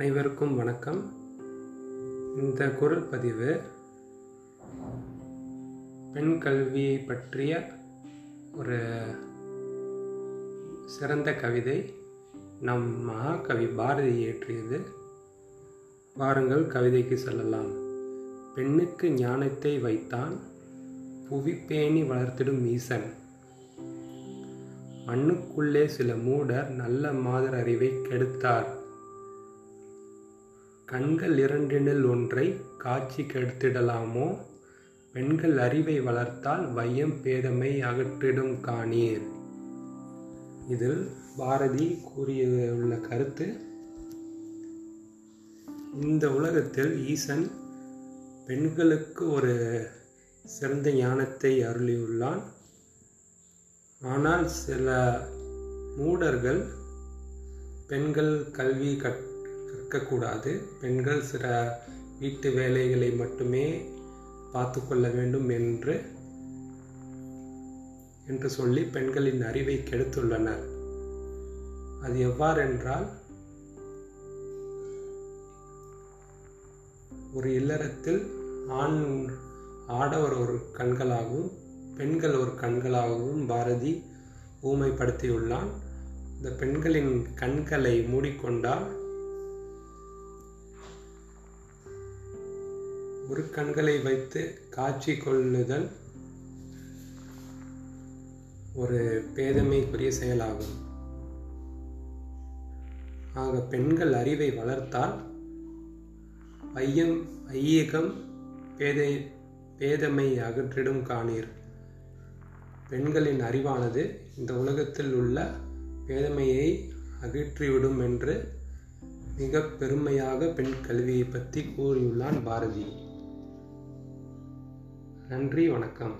அனைவருக்கும் வணக்கம். இந்த குரல் பதிவு பெண் கல்வியை பற்றிய ஒரு சிறந்த கவிதை நம் மகாகவி பாரதி இயற்றியது. வாருங்கள் கவிதைக்கு செல்லலாம். பெண்ணுக்கு ஞானத்தை வைத்தான் புவி பேணி வளர்த்திடும் ஈசன். மண்ணுக்குள்ளே சில மூடர் நல்ல மாதர் அறிவை கெடுத்தார். கண்கள் இரண்டினில் ஒன்றை காட்சி கெடுத்திடலாமோ? பெண்கள் அறிவை வளர்த்தால் வையம் பேதமை அகற்றிடும் காணீர். இதில் பாரதி கூறியுள்ள கருத்து இந்த உலகத்தில் ஈசன் பெண்களுக்கு ஒரு சிறந்த ஞானத்தை அருளியுள்ளான். ஆனால் சில மூடர்கள் பெண்கள் கல்வி கற் இருக்கக்கூடாது. பெண்கள் சில வீட்டு வேலைகளை மட்டுமே பார்த்து கொள்ள வேண்டும் என்று என்று சொல்லி பெண்களின் அறிவை கெடுத்துள்ளனர். அது எவ்வாறென்றால் ஒரு இல்லறத்தில் ஆண் ஆடவர் ஒரு கண்களாகவும் பெண்கள் ஒரு கண்களாகவும் பாரதி ஊமைப்படுத்தியுள்ளான். இந்த பெண்களின் கண்களை மூடிக்கொண்டால் ஒரு கண்களை வைத்து காட்சி கொள்ளுதல் ஒரு பேதமைக்குரிய செயலாகும். ஆக பெண்கள் அறிவை வளர்த்தால் ஐயம் ஐயகம் பேதை பேதமை அகற்றிடும் காணீர். பெண்களின் அறிவானது இந்த உலகத்தில் உள்ள பேதமையை அகற்றிவிடும் என்று மிக பெருமையாக பெண் கல்வியை பற்றி கூறியுள்ளான் பாரதி. நன்றி வணக்கம்.